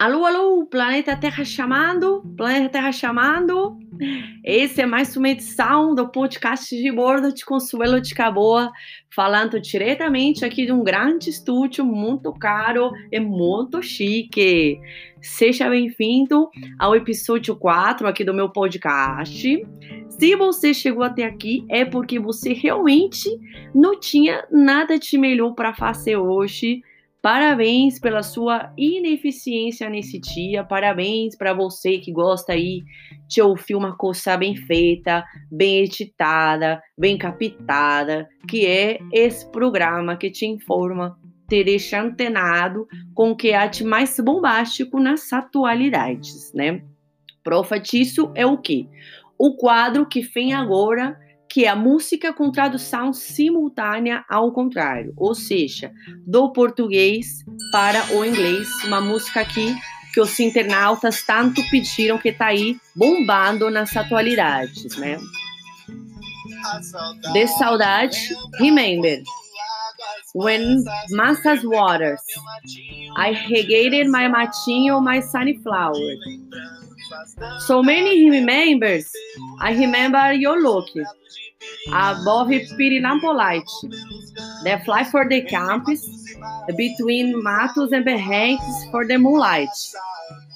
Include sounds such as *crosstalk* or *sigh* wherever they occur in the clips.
Alô, alô, planeta Terra chamando, planeta Terra chamando. Esse é mais uma edição do podcast de bordo de Consuelo de Caboa, falando diretamente aqui de um grande estúdio muito caro e muito chique. Seja bem-vindo ao episódio 4 aqui do meu podcast. Se você chegou até aqui, é porque você realmente não tinha nada de melhor para fazer hoje Parabéns pela sua ineficiência nesse dia. Parabéns para você que gosta aí de ouvir uma coisa bem feita, bem editada, bem captada, que é esse programa que te informa, te deixa antenado com o que há de mais bombástico nas atualidades, né? Prova disso é o quê? O quadro que vem agora que é a música com tradução simultânea ao contrário, ou seja, do português para o inglês, uma música aqui que os internautas tanto pediram que está aí bombando nas atualidades, né? De saudade, remember. When massas waters, I regated my matinho, my sunflower. So many remembers, I remember your look. above Pirinampolite. They fly for the campus between matos and barrancos for the moonlight.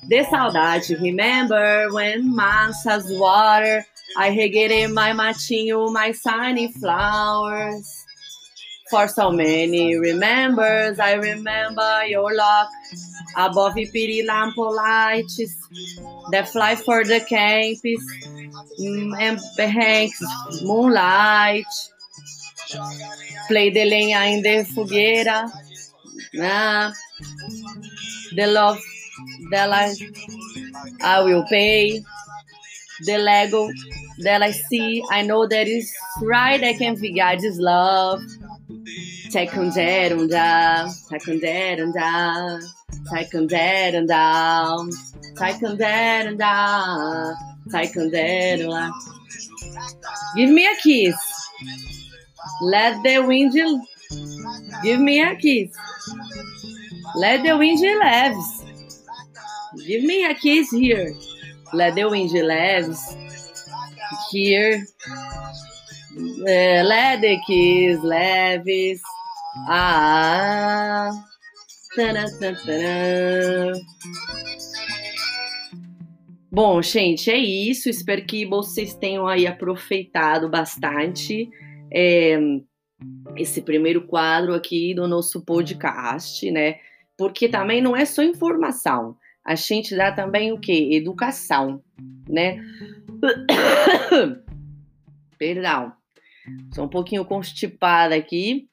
De saudade, remember when massas water, I regated my matinho, my sunny flowers. For so many remembers, I remember your lock above Pirilampolites that fly for the campus mm, and Hanks, Moonlight, Play the lenha in the fogueira, né? The love that I, I will pay, the Lego that I see, I know that is right, I can figure this love. Taekwondo, taekwondo, taekwondo, taekwondo, Taekwondo. Give me a kiss. Let the wind. Give me a kiss. Let the wind leves. Give me a kiss here. Let the wind leves. Here. Uh, let the kiss leves. Ah. Tana, tana. Bom, gente, é isso. Espero que vocês tenham aí aproveitado bastante é, esse primeiro quadro aqui do nosso podcast, né? Porque também não é só informação. A gente dá também o quê? Educação, né? *coughs* Perdão. Sou um pouquinho constipada aqui.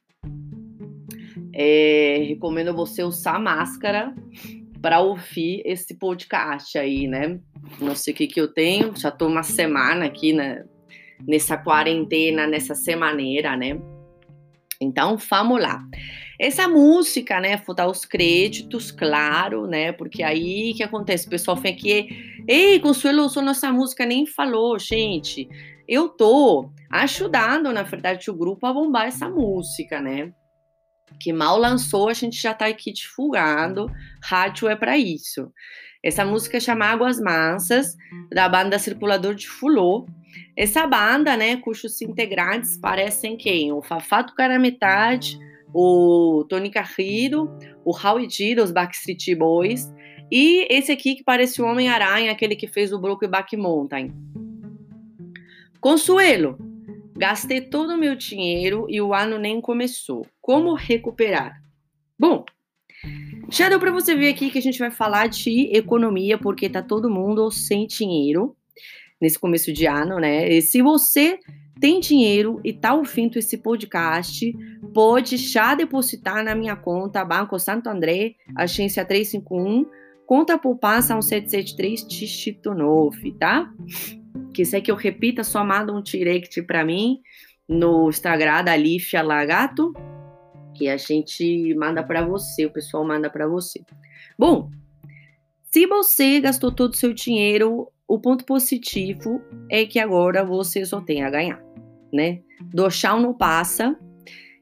É, recomendo você usar máscara para ouvir esse podcast aí, né? Não sei o que, que eu tenho, já tô uma semana aqui né, nessa quarentena, nessa semaneira, né? Então, vamos lá. Essa música, né, vou dar os créditos, claro, né, porque aí que acontece? O pessoal vem aqui, ei, Consuelo, sua nossa música nem falou, gente. Eu tô ajudando, na verdade, o grupo a bombar essa música, né? Que mal lançou, a gente já está aqui divulgando. Rádio é para isso. Essa música chama Águas Mansas, da banda Circulador de Fulô. Essa banda, né, cujos integrantes parecem quem? O Fafato Carametade, o Tony Carrido, o Howie G dos Backstreet Boys e esse aqui que parece o Homem-Aranha, aquele que fez o Brokeback Mountain. Consuelo, Gastei todo o meu dinheiro e o ano nem começou. Como recuperar? Bom, já deu para você ver aqui que a gente vai falar de economia, porque tá todo mundo sem dinheiro nesse começo de ano, né? E se você tem dinheiro e tá ouvindo esse podcast, pode já depositar na minha conta Banco Santo André, agência 351, conta poupança 1773 dígito 9, tá? Quiser que eu repita, só manda um direct para mim no Instagram da Lífia Lagato, que a gente manda para você, o pessoal manda para você. Bom, se você gastou todo o seu dinheiro, o ponto positivo é que agora você só tem a ganhar, né? Do chão não passa.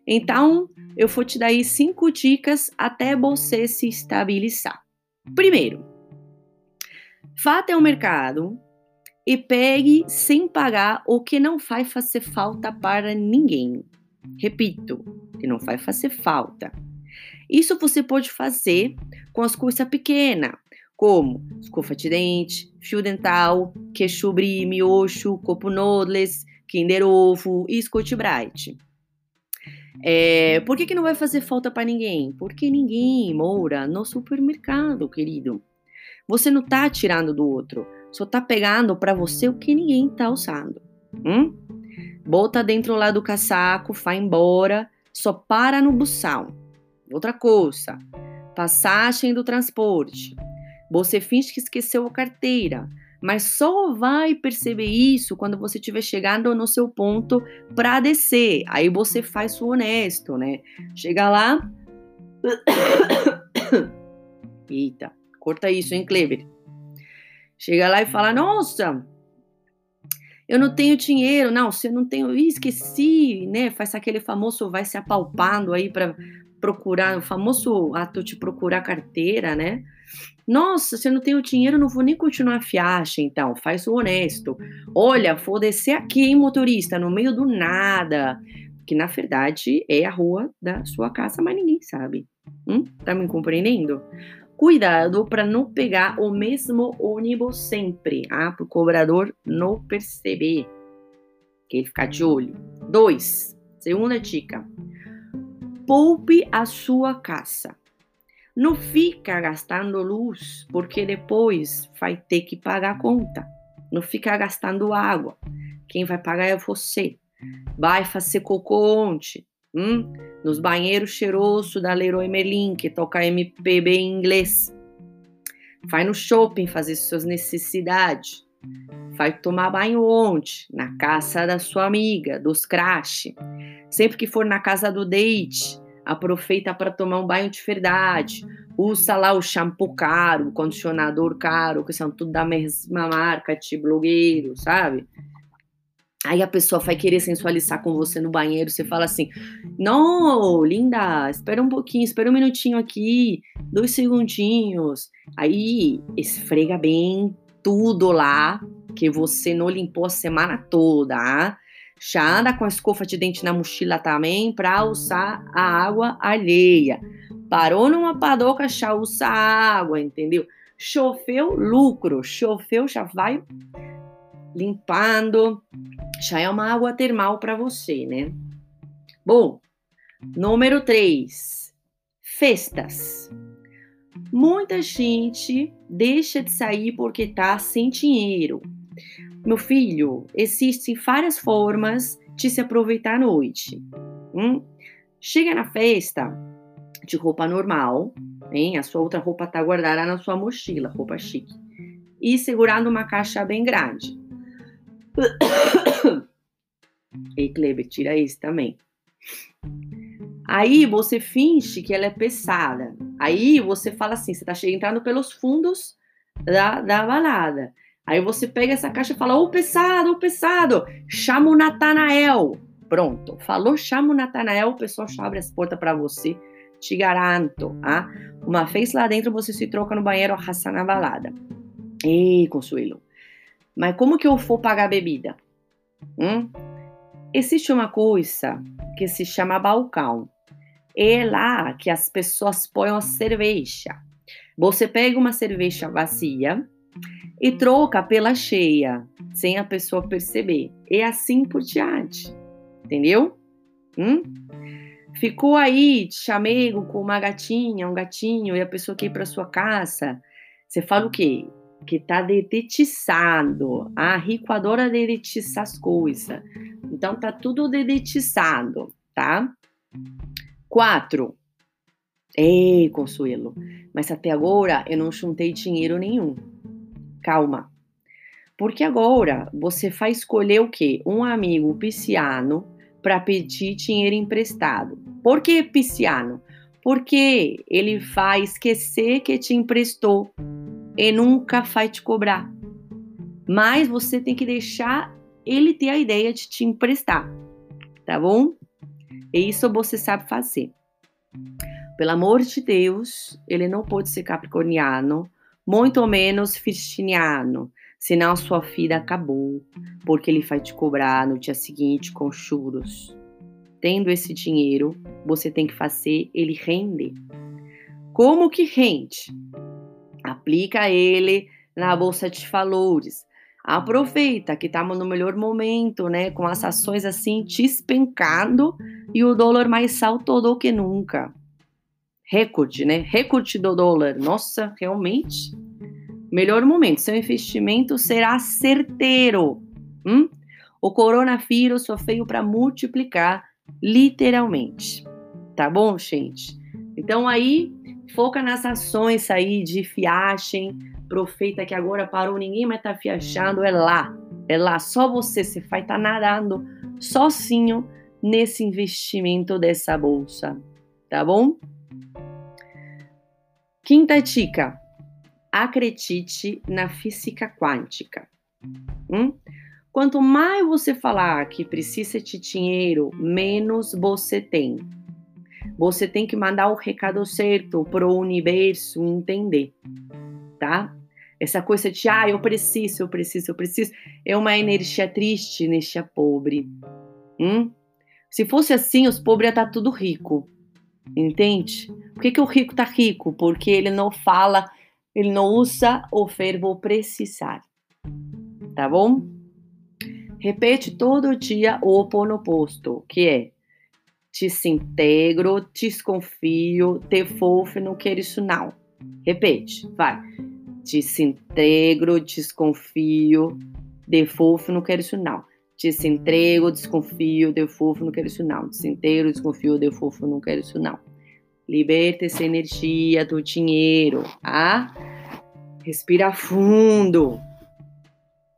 Então, eu vou te dar cinco dicas até você se estabilizar. Primeiro, Vá até o mercado e pegue sem pagar o que não vai fazer falta para ninguém. Repito, que não vai fazer falta. Isso você pode fazer com as coisas pequenas, como escova de dente, fio dental, queixo miocho, copo noodles, Kinder Ovo e Scott Bright. É, por que, que não vai fazer falta para ninguém? Porque ninguém mora no supermercado, querido. Você não tá tirando do outro, só tá pegando para você o que ninguém tá usando. Hum? Bota dentro lá do casaco, vai embora, só para no buçal. Outra coisa, passagem do transporte. Você finge que esqueceu a carteira, mas só vai perceber isso quando você estiver chegando no seu ponto para descer. Aí você faz o honesto, né? Chega lá. *coughs* Eita, corta isso, hein, Kleber? Chega lá e fala: Nossa, eu não tenho dinheiro. Não, eu não tenho, Ih, esqueci, né? Faz aquele famoso vai se apalpando aí para procurar, o famoso ato de procurar carteira, né? Nossa, se eu não tenho dinheiro, não vou nem continuar a viagem, então, faz o honesto. Olha, vou descer aqui, hein, motorista, no meio do nada. Que na verdade é a rua da sua casa, mas ninguém sabe. Hum? Tá me compreendendo? Cuidado para não pegar o mesmo ônibus sempre, ah, para o cobrador não perceber. Que ele ficar de olho. Dois, segunda dica. Poupe a sua casa. Não fica gastando luz, porque depois vai ter que pagar a conta. Não fica gastando água. Quem vai pagar é você. Vai fazer cocô ontem. Hum? Nos banheiros cheirosos da Leroy Merlin, que toca MPB em inglês. Vai no shopping fazer suas necessidades. Vai tomar banho ontem, na casa da sua amiga, dos crash. Sempre que for na casa do date, aproveita para tomar um banho de verdade. Usa lá o shampoo caro, o condicionador caro, que são tudo da mesma marca, de blogueiro, sabe? Aí a pessoa vai querer sensualizar com você no banheiro, você fala assim: Não, linda, espera um pouquinho, espera um minutinho aqui, dois segundinhos. Aí esfrega bem tudo lá que você não limpou a semana toda. Ah? Já anda com a escova de dente na mochila também para usar a água alheia. Parou numa padoca, já usa água, entendeu? Choveu, lucro. Choveu, já vai limpando. Já é uma água termal para você, né? Bom, número 3. Festas. Muita gente deixa de sair porque tá sem dinheiro. Meu filho, existem várias formas de se aproveitar à noite. Hum? Chega na festa de roupa normal, hein? a sua outra roupa está guardada na sua mochila, roupa chique, e segurando uma caixa bem grande. *coughs* Ei, Kleber, tira isso também. Aí você finge que ela é pesada. Aí você fala assim: você está entrando pelos fundos da, da balada. Aí você pega essa caixa e fala: Ô pesado, ô pesado, chama o Natanael. Pronto, falou, chama o Natanael, o pessoal abre as portas para você, te garanto. Ah? Uma vez lá dentro você se troca no banheiro, arrasta na balada. Ei, Consuelo, mas como que eu vou pagar a bebida? Hum? Existe uma coisa que se chama balcão. É lá que as pessoas põem a cerveja. Você pega uma cerveja vazia, e troca pela cheia, sem a pessoa perceber. E assim por diante. Entendeu? Hum? Ficou aí de chamego com uma gatinha, um gatinho, e a pessoa quer ir para sua casa. Você fala o quê? Que tá dedetiçado. A rico adora dedetiçar as coisas. Então tá tudo dedetiçado, tá? Quatro. Ei, Consuelo, mas até agora eu não juntei dinheiro nenhum calma. Porque agora você vai escolher o quê? Um amigo pisciano para pedir dinheiro emprestado. Por que pisciano? Porque ele vai esquecer que te emprestou e nunca vai te cobrar. Mas você tem que deixar ele ter a ideia de te emprestar, tá bom? E isso você sabe fazer. Pelo amor de Deus, ele não pode ser capricorniano, muito menos virginiano, senão sua vida acabou, porque ele vai te cobrar no dia seguinte com juros. Tendo esse dinheiro, você tem que fazer ele render. Como que rende? Aplica ele na bolsa de valores. Aproveita que estamos no melhor momento, né? Com as ações assim despencando e o dólar mais alto do que nunca. Recorde, né? Recorde do dólar. Nossa, realmente. Melhor momento. Seu investimento será certeiro. Hum? O coronavírus só veio para multiplicar, literalmente. Tá bom, gente? Então aí Foca nas ações aí de fiagem. Profeita que agora parou, ninguém mais tá fiachando. É lá. É lá. Só você. Você vai estar tá nadando sozinho nesse investimento dessa bolsa. Tá bom? Quinta dica. Acredite na física quântica. Hum? Quanto mais você falar que precisa de dinheiro, menos você tem. Você tem que mandar o recado certo para o universo entender, tá? Essa coisa de, ah, eu preciso, eu preciso, eu preciso, é uma energia triste, energia pobre. Hum? Se fosse assim, os pobres iam tá tudo rico. Entende? Por que, que o rico está rico? Porque ele não fala, ele não usa o verbo precisar. Tá bom? Repete todo dia o oposto, que é desintegro, desconfio, te fofo, não quero isso não. Repete, vai. Desintegro, desconfio, de fofo, não quero isso não. Desintegro, desconfio, de fofo, não quero isso não. Desintegro, desconfio, de fofo, não quero isso não. Liberta essa energia do dinheiro, ah? Respira fundo.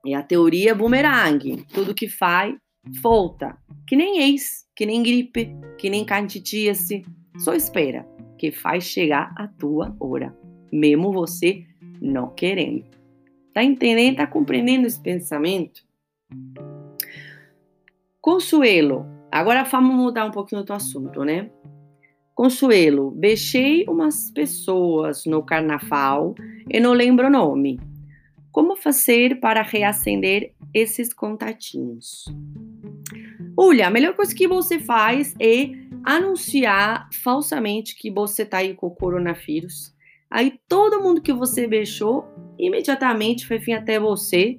É a teoria boomerang. Tudo que faz, volta. Que nem ex que nem gripe, que nem candidíase. Só espera, que faz chegar a tua hora, mesmo você não querendo. Tá entendendo? Tá compreendendo esse pensamento? Consuelo. Agora vamos mudar um pouquinho do assunto, né? Consuelo, beijei umas pessoas no carnaval e não lembro o nome. Como fazer para reacender esses contatinhos? Olha, a melhor coisa que você faz é anunciar falsamente que você tá aí com o coronavírus. Aí todo mundo que você beijou imediatamente vai vir até você,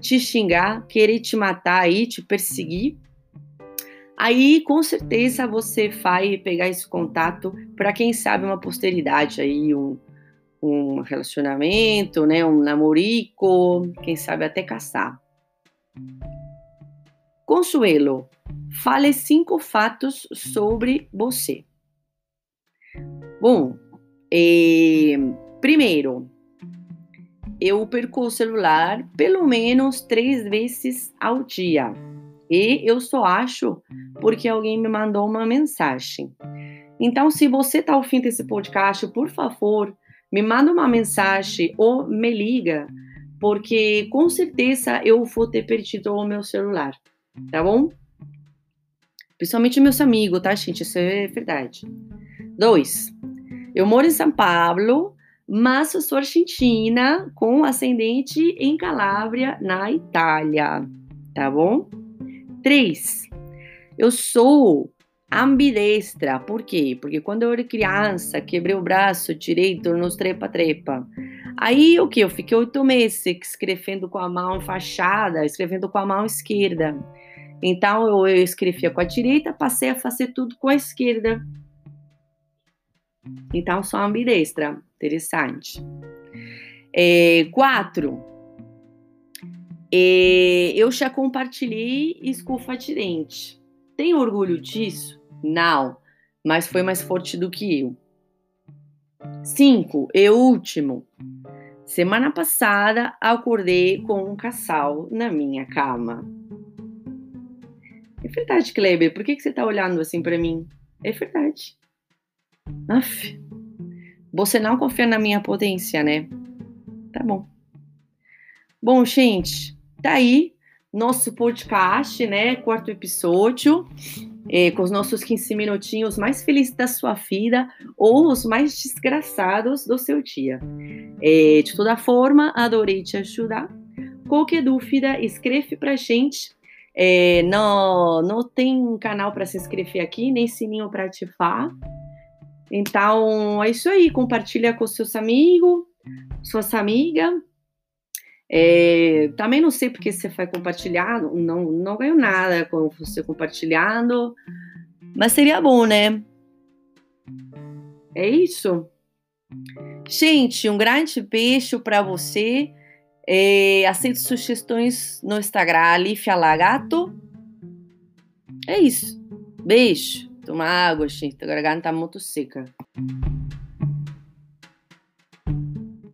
te xingar, querer te matar aí, te perseguir. Aí com certeza você vai pegar esse contato para quem sabe uma posteridade aí, um, um relacionamento, né, um namorico, quem sabe até caçar. Consuelo, fale cinco fatos sobre você. Bom, eh, primeiro, eu perco o celular pelo menos três vezes ao dia. E eu só acho porque alguém me mandou uma mensagem. Então, se você está ouvindo esse podcast, por favor, me manda uma mensagem ou me liga, porque com certeza eu vou ter perdido o meu celular tá bom? Principalmente meus amigos, tá, gente? Isso é verdade. Dois, eu moro em São Paulo, mas sou argentina com ascendente em Calábria, na Itália, tá bom? Três, eu sou ambidestra. Por quê? Porque quando eu era criança, quebrei o braço direito nos trepa-trepa. Aí o que? Eu fiquei oito meses escrevendo com a mão enfaixada, escrevendo com a mão esquerda. Então eu, eu escrevia com a direita, passei a fazer tudo com a esquerda. Então sou ambidestra. Interessante. É, quatro. É, eu já compartilhei escufa de dente. Tem orgulho disso? Não, mas foi mais forte do que eu. Cinco. E último. Semana passada acordei com um casal na minha cama. É verdade, Kleber. Por que, que você tá olhando assim para mim? É verdade. Aff. Você não confia na minha potência, né? Tá bom. Bom, gente, tá aí nosso podcast, né? Quarto episódio. é, com os nossos 15 minutinhos mais felizes da sua vida ou os mais desgraçados do seu dia. É, de toda forma, adorei te ajudar. Qualquer dúvida, escreve pra gente. É, não, não tem canal para se inscrever aqui, nem sininho para ativar. Então, é isso aí. Compartilha com seus amigos, suas amigas. É, também não sei porque você vai compartilhar, não, não ganho nada com você compartilhando, mas seria bom, né? É isso. Gente, um grande beijo para você. É, aceito sugestões no Instagram, Alifia Lagato. É isso. Beijo. Toma água, gente. A garganta tá muito seca.